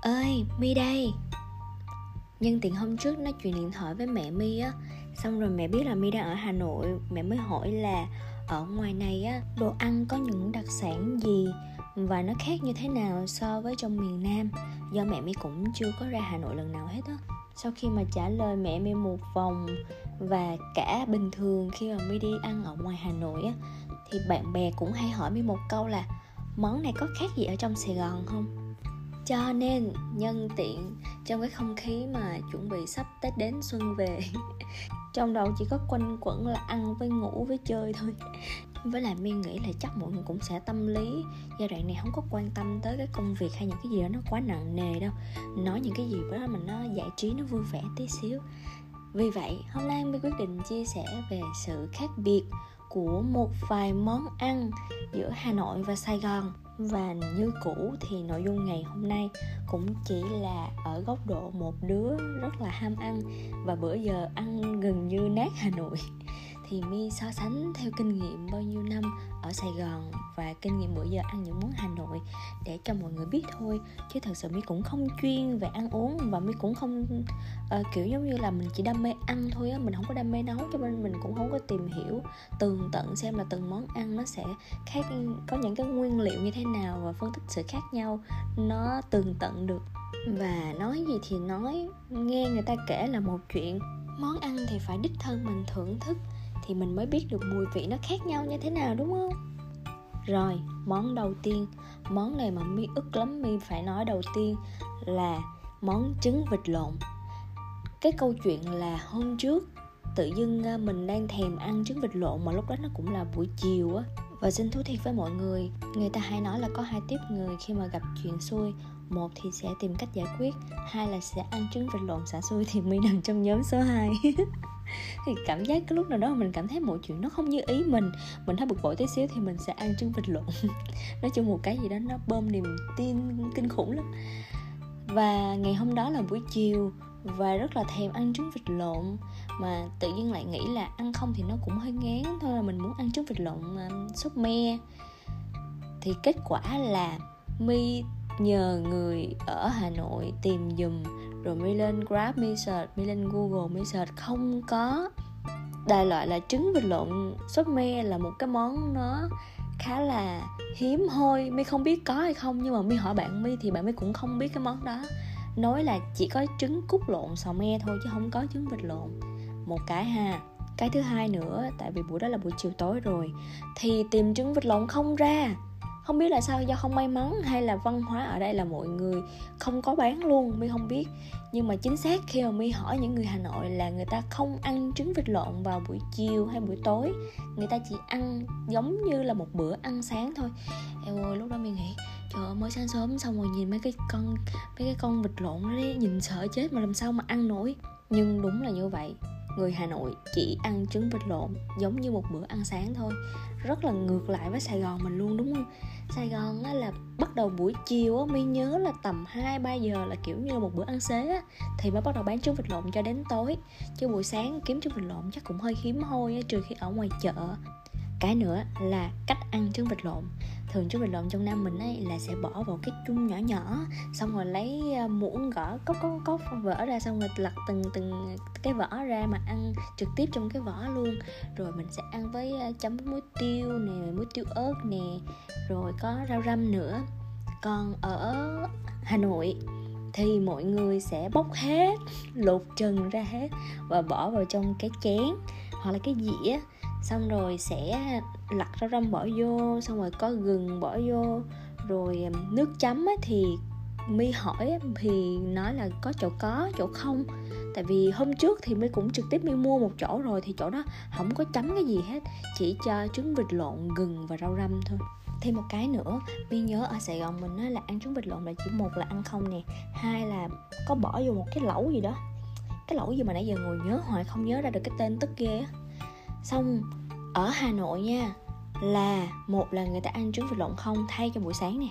ơi, mi đây. Nhân tiện hôm trước nói chuyện điện thoại với mẹ mi á. Xong rồi mẹ biết là mi đang ở hà nội. Mẹ mới hỏi là, ở ngoài này á, đồ ăn có những đặc sản gì và nó khác như thế nào so với trong miền nam? Do mẹ mi cũng chưa có ra hà nội lần nào hết á. Sau khi mà trả lời mẹ mi một vòng và cả bình thường khi mà mi đi ăn ở ngoài hà nội á, thì bạn bè cũng hay hỏi mi một câu là, món này có khác gì ở trong sài gòn không? Cho nên nhân tiện trong cái không khí mà chuẩn bị sắp tết đến xuân về. Trong đầu chỉ có quanh quẩn là ăn với ngủ với chơi thôi. Với lại mi nghĩ là chắc mọi người cũng sẽ tâm lý, giai đoạn này không có quan tâm tới cái công việc hay những cái gì đó, nó quá nặng nề đâu. Nói những cái gì đó mà nó giải trí, nó vui vẻ tí xíu. Vì vậy, hôm nay mi quyết định chia sẻ về sự khác biệt của một vài món ăn giữa hà nội và sài gòn và như cũ thì nội dung ngày hôm nay cũng chỉ là ở góc độ một đứa rất là ham ăn. Và bữa giờ ăn gần như nát hà nội thì mi so sánh theo kinh nghiệm bao nhiêu năm ở sài gòn và kinh nghiệm bữa giờ ăn những món hà nội để cho mọi người biết thôi. Chứ thật sự mi cũng không chuyên về ăn uống và mi cũng không uh, kiểu giống như là mình chỉ đam mê ăn thôi á mình không có đam mê nấu cho nên mình cũng không có tìm hiểu tường tận xem là từng món ăn nó sẽ khác có những cái nguyên liệu như thế nào và phân tích sự khác nhau nó tường tận được. Và nói gì thì nói nghe người ta kể là một chuyện. Món ăn thì phải đích thân mình thưởng thức thì mình mới biết được mùi vị nó khác nhau như thế nào, đúng không? Rồi, món đầu tiên. Món này mà mi ức lắm, mi phải nói đầu tiên là món trứng vịt lộn. Cái câu chuyện là hôm trước tự dưng à, mình đang thèm ăn trứng vịt lộn mà lúc đó nó cũng là buổi chiều á. Và xin thú thiệt với mọi người người ta hay nói là có hai tiếp người, khi mà gặp chuyện xui, một thì sẽ tìm cách giải quyết, hai là sẽ ăn trứng vịt lộn xả xui thì mi nằm trong nhóm số 2 thì cảm giác cái lúc nào đó mình cảm thấy mọi chuyện nó không như ý mình mình thấy bực bội tí xíu thì mình sẽ ăn trứng vịt lộn nói chung một cái gì đó nó bơm niềm tin kinh khủng lắm. Và ngày hôm đó là buổi chiều và rất là thèm ăn trứng vịt lộn mà tự nhiên lại nghĩ là ăn không thì nó cũng hơi ngán thôi là mình muốn ăn trứng vịt lộn uh, sốt me. Thì kết quả là mi nhờ người ở hà nội tìm dùm rồi mi lên grab mi search mi lên google mi search không có. Đại loại là trứng vịt lộn sốt me là một cái món nó khá là hiếm hoi. Mi không biết có hay không, nhưng mà mi hỏi bạn mi thì bạn mi cũng không biết cái món đó. Nói là chỉ có trứng cút lộn xào me thôi chứ không có trứng vịt lộn. Một cái ha. Cái thứ hai nữa, tại vì buổi đó là buổi chiều tối rồi, thì tìm trứng vịt lộn không ra không biết là sao, do không may mắn hay là văn hóa ở đây là mọi người không có bán luôn mi không biết. Nhưng mà chính xác khi mà mi hỏi những người hà nội là người ta không ăn trứng vịt lộn vào buổi chiều hay buổi tối. Người ta chỉ ăn giống như là một bữa ăn sáng thôi. Em ơi, lúc đó mi nghĩ, trời ơi, mới sáng sớm xong rồi nhìn mấy cái con, mấy cái con vịt lộn đấy nhìn sợ chết mà làm sao mà ăn nổi. Nhưng đúng là như vậy người Hà Nội chỉ ăn trứng vịt lộn giống như một bữa ăn sáng thôi. Rất là ngược lại với Sài Gòn mình luôn đúng không? Sài Gòn á, là bắt đầu buổi chiều á, mi nhớ là tầm 2-3 giờ là kiểu như một bữa ăn xế á, thì mới bắt đầu bán trứng vịt lộn cho đến tối. Chứ buổi sáng kiếm trứng vịt lộn chắc cũng hơi hiếm hoi á, trừ khi ở ngoài chợ cái nữa là cách ăn trứng vịt lộn. Thường trứng vịt lộn trong nam mình ấy là sẽ bỏ vào cái chung nhỏ nhỏ, xong rồi lấy ờ, muỗng gõ, cốc cốc cốc vỡ ra, xong rồi lật từng từng cái vỏ ra mà ăn trực tiếp trong cái vỏ luôn. Rồi mình sẽ ăn với ờ, chấm muối tiêu nè, muối tiêu ớt nè, rồi có rau răm nữa. Còn ở hà nội thì mọi người sẽ bóc hết, lột trần ra hết và bỏ vào trong cái chén hoặc là cái dĩa xong rồi sẽ lặt rau răm bỏ vô xong rồi có gừng bỏ vô rồi nước chấm ấy thì mi hỏi thì nói là có chỗ có chỗ không. Tại vì hôm trước thì mi cũng trực tiếp mi mua một chỗ rồi thì chỗ đó không có chấm cái gì hết chỉ cho trứng vịt lộn gừng và rau răm thôi. Thêm một cái nữa mi nhớ ở sài gòn mình á, là ăn trứng vịt lộn là chỉ một là ăn không nè hai là có bỏ vô một cái lẩu gì đó. Cái lẩu gì mà nãy giờ ngồi nhớ hoài không nhớ ra được cái tên tức ghê á. Xong ở hà nội nha là một là người ta ăn trứng vịt lộn không thay cho buổi sáng nè.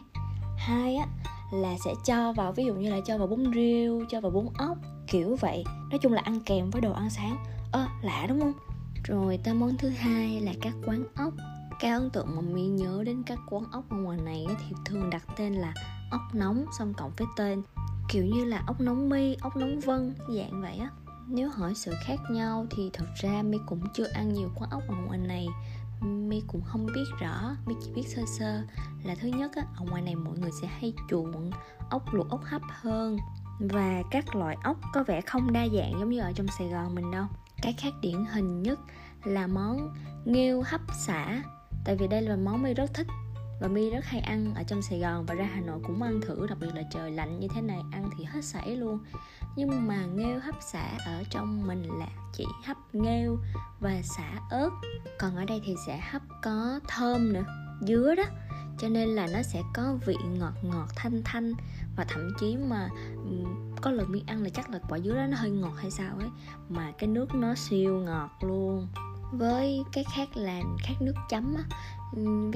Hai á là sẽ cho vào ví dụ như là cho vào bún riêu cho vào bún ốc kiểu vậy. Nói chung là ăn kèm với đồ ăn sáng. Ơ à, lạ đúng không? Rồi tới món thứ hai là các quán ốc. Cái ấn tượng mà mi nhớ đến các quán ốc ở ngoài này thì thường đặt tên là ốc nóng xong cộng với tên kiểu như là ốc nóng mi ốc nóng vân dạng vậy á nếu hỏi sự khác nhau thì thật ra mi cũng chưa ăn nhiều quán ốc ở ngoài này. Mi cũng không biết rõ mi chỉ biết sơ sơ là thứ nhất á, ở ngoài này mọi người sẽ hay chuộng ốc, luộc ốc hấp hơn. Và các loại ốc có vẻ không đa dạng giống như ở trong sài gòn mình đâu. Cái khác điển hình nhất là món nghêu hấp xả. Tại vì đây là món mi rất thích và mi rất hay ăn ở trong sài gòn và ra hà nội cũng ăn thử, đặc biệt là trời lạnh như thế này, ăn thì hết sảy luôn nhưng mà nghêu hấp xả ở trong mình là chỉ hấp nghêu và xả ớt. Còn ở đây thì sẽ hấp có thơm nữa, dứa đó. Cho nên là nó sẽ có vị ngọt ngọt, thanh thanh. Và thậm chí mà có lần mi ăn là chắc là quả dứa đó nó hơi ngọt hay sao ấy. Mà cái nước nó siêu ngọt luôn. Với cái khác là khác nước chấm á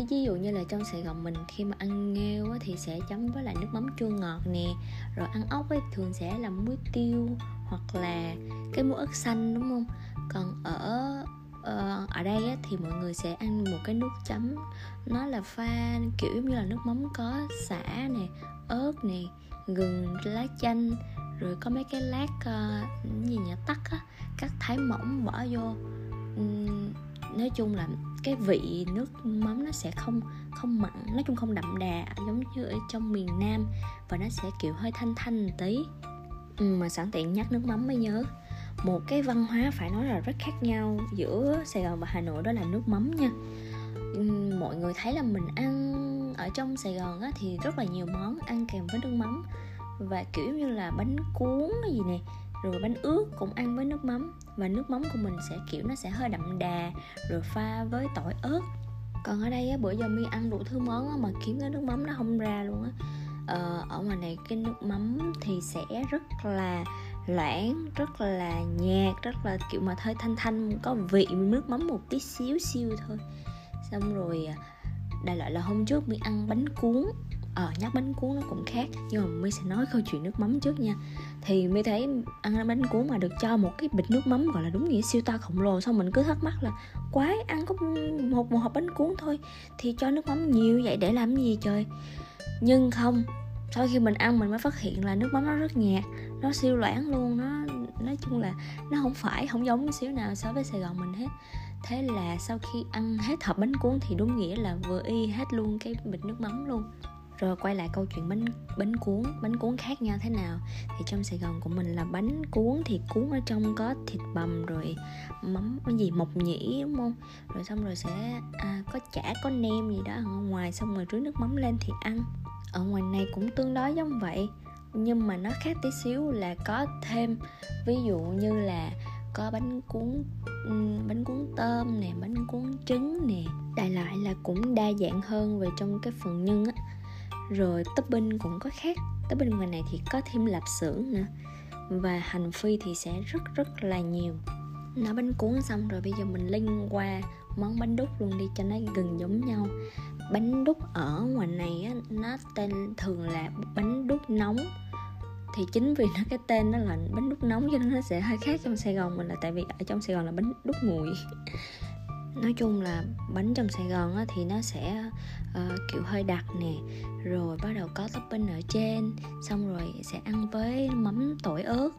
ví dụ như là trong sài gòn mình khi mà ăn nghêu thì sẽ chấm với lại nước mắm chua ngọt nè rồi ăn ốc ấy thường sẽ là muối tiêu hoặc là cái muối ớt xanh đúng không? Còn ở ờ, ở đây thì mọi người sẽ ăn một cái nước chấm nó là pha kiểu như là nước mắm có xả nè ớt nè gừng lá chanh rồi có mấy cái lát uh, gì nhỉ tắc á cắt thái mỏng bỏ vô. Uhm, nói chung là cái vị nước mắm nó sẽ không không mặn nói chung không đậm đà giống như ở trong miền nam. Và nó sẽ kiểu hơi thanh thanh một tí. Ừ, mà sẵn tiện nhắc nước mắm mới nhớ. Một cái văn hóa phải nói là rất khác nhau giữa sài gòn và hà nội đó là nước mắm nha. Ừ, mọi người thấy là mình ăn ở trong sài gòn á, thì rất là nhiều món ăn kèm với nước mắm. Và kiểu như là bánh cuốn cái gì này rồi bánh ướt cũng ăn với nước mắm. Và nước mắm của mình sẽ kiểu nó sẽ hơi đậm đà rồi pha với tỏi ớt. Còn ở đây á, bữa giờ mi ăn đủ thứ món á, mà kiếm cái nước mắm nó không ra luôn á. Ờ, ở ngoài này cái nước mắm thì sẽ rất là loãng rất là nhạt rất là kiểu mà hơi thanh thanh có vị nước mắm một tí xíu xíu thôi. Xong rồi à, đại loại là hôm trước mi ăn bánh cuốn ờ nhắc bánh cuốn nó cũng khác, nhưng mà mi sẽ nói câu chuyện nước mắm trước nha. Thì mi thấy ăn bánh cuốn mà được cho một cái bịch nước mắm, gọi là đúng nghĩa siêu to khổng lồ, xong mình cứ thắc mắc là quái, ăn có một một hộp bánh cuốn thôi thì cho nước mắm nhiều vậy để làm gì trời? Nhưng không, sau khi mình ăn mình mới phát hiện là nước mắm nó rất nhạt, nó siêu loãng luôn, nó, nói chung là nó không phải, không giống xíu nào so với sài gòn mình hết. Thế là sau khi ăn hết hộp bánh cuốn thì đúng nghĩa là vừa y hết luôn cái bịch nước mắm luôn rồi quay lại câu chuyện bánh bánh cuốn bánh cuốn khác nhau thế nào? Thì trong sài gòn của mình là bánh cuốn thì cuốn ở trong có thịt bằm rồi mắm cái gì mộc nhĩ đúng không? Rồi xong rồi sẽ à, có chả có nem gì đó ở ngoài xong rồi rưới nước mắm lên thì ăn. Ở ngoài này cũng tương đối giống vậy nhưng mà nó khác tí xíu là có thêm ví dụ như là có bánh cuốn ừ, bánh cuốn tôm nè bánh cuốn trứng nè. Đại loại là cũng đa dạng hơn về trong cái phần nhân á rồi topping cũng có khác. Topping ngoài này thì có thêm lạp xưởng nữa. Và hành phi thì sẽ rất rất là nhiều. Nó bánh cuốn xong rồi bây giờ mình linh qua món bánh đúc luôn đi cho nó gần giống nhau. Bánh đúc ở ngoài này á, nó tên thường là bánh đúc nóng. Thì chính vì nó cái tên nó là bánh đúc nóng cho nên nó sẽ hơi khác trong Sài Gòn mình là tại vì ở trong Sài Gòn là bánh đúc nguội nói chung là bánh trong Sài Gòn á, thì nó sẽ uh, kiểu hơi đặc nè. Rồi bắt đầu có topping ở trên xong rồi sẽ ăn với mắm tỏi ớt.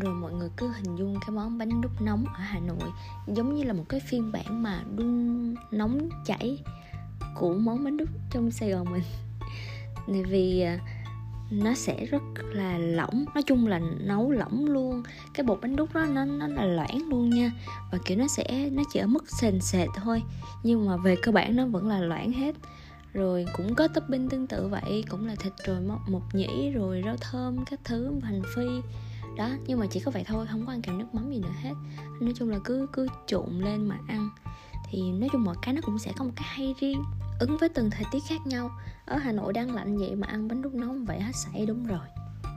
Rồi mọi người cứ hình dung cái món bánh đúc nóng ở Hà Nội giống như là một cái phiên bản mà đun nóng chảy của món bánh đúc trong Sài Gòn mình. Vì uh, nó sẽ rất là lỏng. Nói chung là nấu lỏng luôn. Cái bột bánh đúc đó, nó nó là loãng luôn nha. Và kiểu nó sẽ, nó chỉ ở mức sền sệt thôi. Nhưng mà về cơ bản nó vẫn là loãng hết. Rồi cũng có topping tương tự vậy. Cũng là thịt rồi mộc nhĩ rồi, rau thơm, các thứ, hành phi. Đó, nhưng mà chỉ có vậy thôi. Không có ăn kèm nước mắm gì nữa hết. Nói chung là cứ cứ trộn lên mà ăn. Thì nói chung mọi cái nó cũng sẽ có một cái hay riêng ứng với từng thời tiết khác nhau. Ở hà nội đang lạnh vậy mà ăn bánh đúc nóng vậy hết sảy đúng rồi.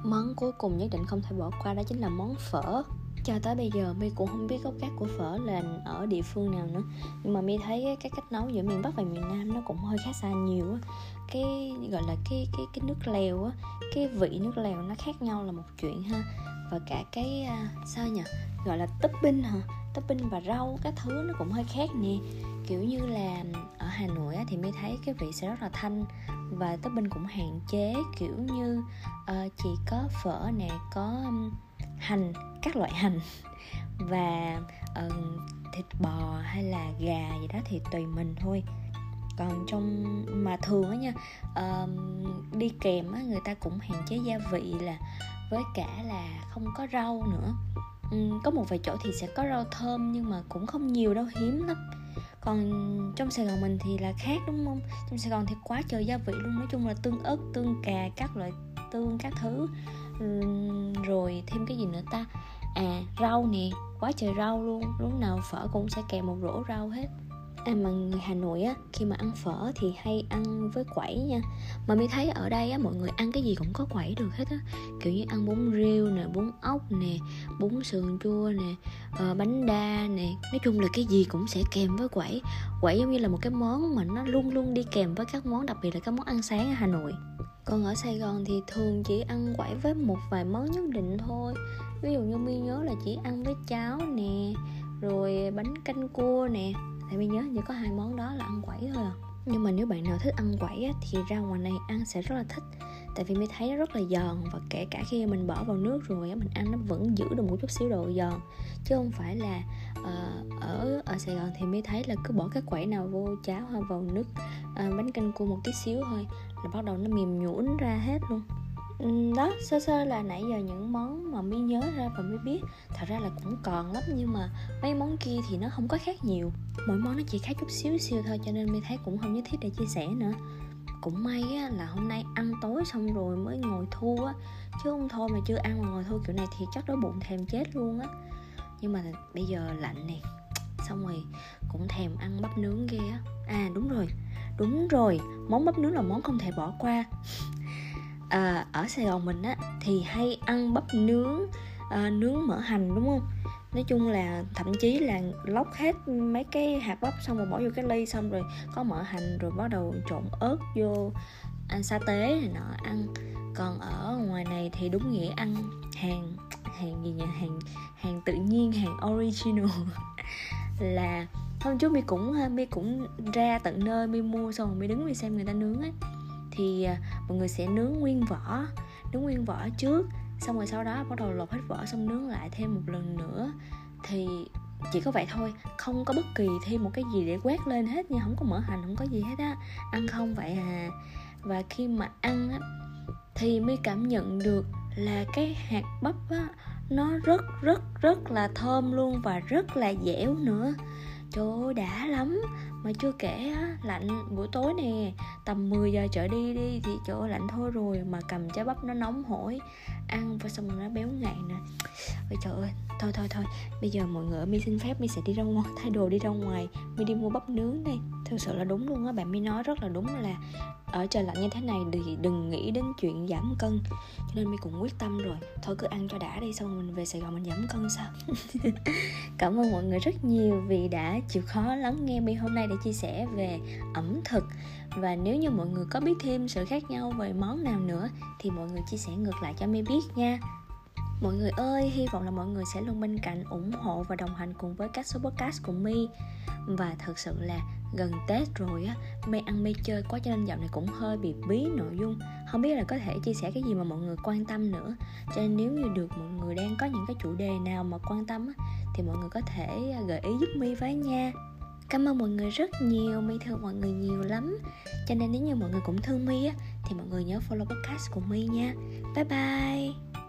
Món cuối cùng nhất định không thể bỏ qua đó chính là món phở. Cho tới bây giờ mi cũng không biết gốc gác của phở là ở địa phương nào nữa. Nhưng mà mi thấy cái cách nấu giữa miền bắc và miền nam nó cũng hơi khác xa nhiều á. Cái gọi là cái cái cái nước lèo á cái vị nước lèo nó khác nhau là một chuyện ha. Và cả cái à, sao nhỉ? Gọi là topping hả? Topping và rau các thứ nó cũng hơi khác nè. Kiểu như là ở Hà Nội á, thì mới thấy cái vị sẽ rất là thanh. Và topping cũng hạn chế kiểu như uh, chỉ có phở nè có um, hành các loại hành. Và uh, thịt bò hay là gà gì đó thì tùy mình thôi. Còn trong mà thường á nha uh, đi kèm á người ta cũng hạn chế gia vị là với cả là không có rau nữa. Um, có một vài chỗ thì sẽ có rau thơm nhưng mà cũng không nhiều đâu hiếm lắm còn trong sài gòn mình thì là khác đúng không? Trong sài gòn thì quá trời gia vị luôn, nói chung là tương ớt, tương cà, các loại tương, các thứ. Rồi thêm cái gì nữa ta? À rau nè, quá trời rau luôn, lúc nào phở cũng sẽ kèm một rổ rau hết à mà người Hà Nội á khi mà ăn phở thì hay ăn với quẩy nha. Mà mới thấy ở đây á mọi người ăn cái gì cũng có quẩy được hết á. Kiểu như ăn bún riêu nè bún ốc nè bún sườn chua nè uh, bánh đa nè. Nói chung là cái gì cũng sẽ kèm với quẩy. Quẩy giống như là một cái món mà nó luôn luôn đi kèm với các món đặc biệt là các món ăn sáng ở Hà Nội. Còn ở Sài Gòn thì thường chỉ ăn quẩy với một vài món nhất định thôi. Ví dụ như mi nhớ là chỉ ăn với cháo nè rồi bánh canh cua nè tại vì nhớ chỉ có hai món đó là ăn quẩy thôi à. Nhưng mà nếu bạn nào thích ăn quẩy á, thì ra ngoài này ăn sẽ rất là thích. Tại vì mình thấy nó rất là giòn và kể cả khi mình bỏ vào nước rồi á, mình ăn nó vẫn giữ được một chút xíu độ giòn. Chứ không phải là uh, ở ở Sài Gòn thì mới thấy là cứ bỏ cái quẩy nào vô cháo hay vào nước uh, bánh canh cua một tí xíu thôi là bắt đầu nó mềm nhũn ra hết luôn Ừ, đó sơ sơ là nãy giờ những món mà mi nhớ ra và mi biết. Thật ra là cũng còn lắm nhưng mà mấy món kia thì nó không có khác nhiều. Mỗi món nó chỉ khác chút xíu xíu thôi cho nên mi thấy cũng không nhất thiết để chia sẻ nữa. Cũng may á, là hôm nay ăn tối xong rồi mới ngồi thu á. Chứ không thôi mà chưa ăn mà ngồi thu kiểu này thì chắc đói bụng thèm chết luôn á. Nhưng mà bây giờ lạnh nè xong rồi cũng thèm ăn bắp nướng ghê á. À đúng rồi đúng rồi. Món bắp nướng là món không thể bỏ qua à, ở Sài Gòn mình á thì hay ăn bắp nướng à, nướng mỡ hành đúng không? Nói chung là thậm chí là lóc hết mấy cái hạt bắp xong rồi bỏ vô cái ly xong rồi có mỡ hành rồi bắt đầu trộn ớt vô ăn sa tế này nọ ăn. Còn ở ngoài này thì đúng nghĩa ăn hàng hàng gì nhỉ? Hàng hàng tự nhiên hàng original. Là hôm trước mi cũng mi cũng ra tận nơi mi mua xong rồi mi đứng mi xem người ta nướng ấy thì à, mọi người sẽ nướng nguyên vỏ, nướng nguyên vỏ trước, xong rồi sau đó bắt đầu lột hết vỏ xong nướng lại thêm một lần nữa. Thì chỉ có vậy thôi, không có bất kỳ thêm một cái gì để quét lên hết nha, không có mỡ hành, không có gì hết á. Ăn không vậy à. Và khi mà ăn á, thì mới cảm nhận được là cái hạt bắp á, nó rất rất rất là thơm luôn và rất là dẻo nữa. Trời ơi, đã lắm mà chưa kể á, lạnh buổi tối nè, tầm 10 giờ trở đi đi thì chỗ lạnh thôi rồi mà cầm trái bắp nó nóng hổi, ăn và xong rồi nó béo ngậy nè. Ôi trời ơi, thôi thôi thôi, bây giờ mọi người mi xin phép mi sẽ đi ra ngoài, thay đồ đi ra ngoài mi đi mua bắp nướng đây thực sự là đúng luôn á, bạn mi nói rất là đúng là ở trời lạnh như thế này thì đừng nghĩ đến chuyện giảm cân, cho nên mi cũng quyết tâm rồi. Thôi cứ ăn cho đã đi, xong mình về sài gòn mình giảm cân sao? Cảm ơn mọi người rất nhiều vì đã chịu khó lắng nghe mi hôm nay để chia sẻ về ẩm thực. Và nếu như mọi người có biết thêm sự khác nhau về món nào nữa thì mọi người chia sẻ ngược lại cho mi biết nha. Mọi người ơi, hy vọng là mọi người sẽ luôn bên cạnh ủng hộ và đồng hành cùng với các số podcast của mi Và thật sự là gần Tết rồi á, mi ăn mi chơi quá cho nên dạo này cũng hơi bị bí nội dung. Không biết là có thể chia sẻ cái gì mà mọi người quan tâm nữa. Cho nên nếu như được mọi người đang có những cái chủ đề nào mà quan tâm á, thì mọi người có thể gợi ý giúp mi với nha. Cảm ơn mọi người rất nhiều, My thương mọi người nhiều lắm. Cho nên nếu như mọi người cũng thương My á Thì mọi người nhớ follow podcast của My nha. Bye bye.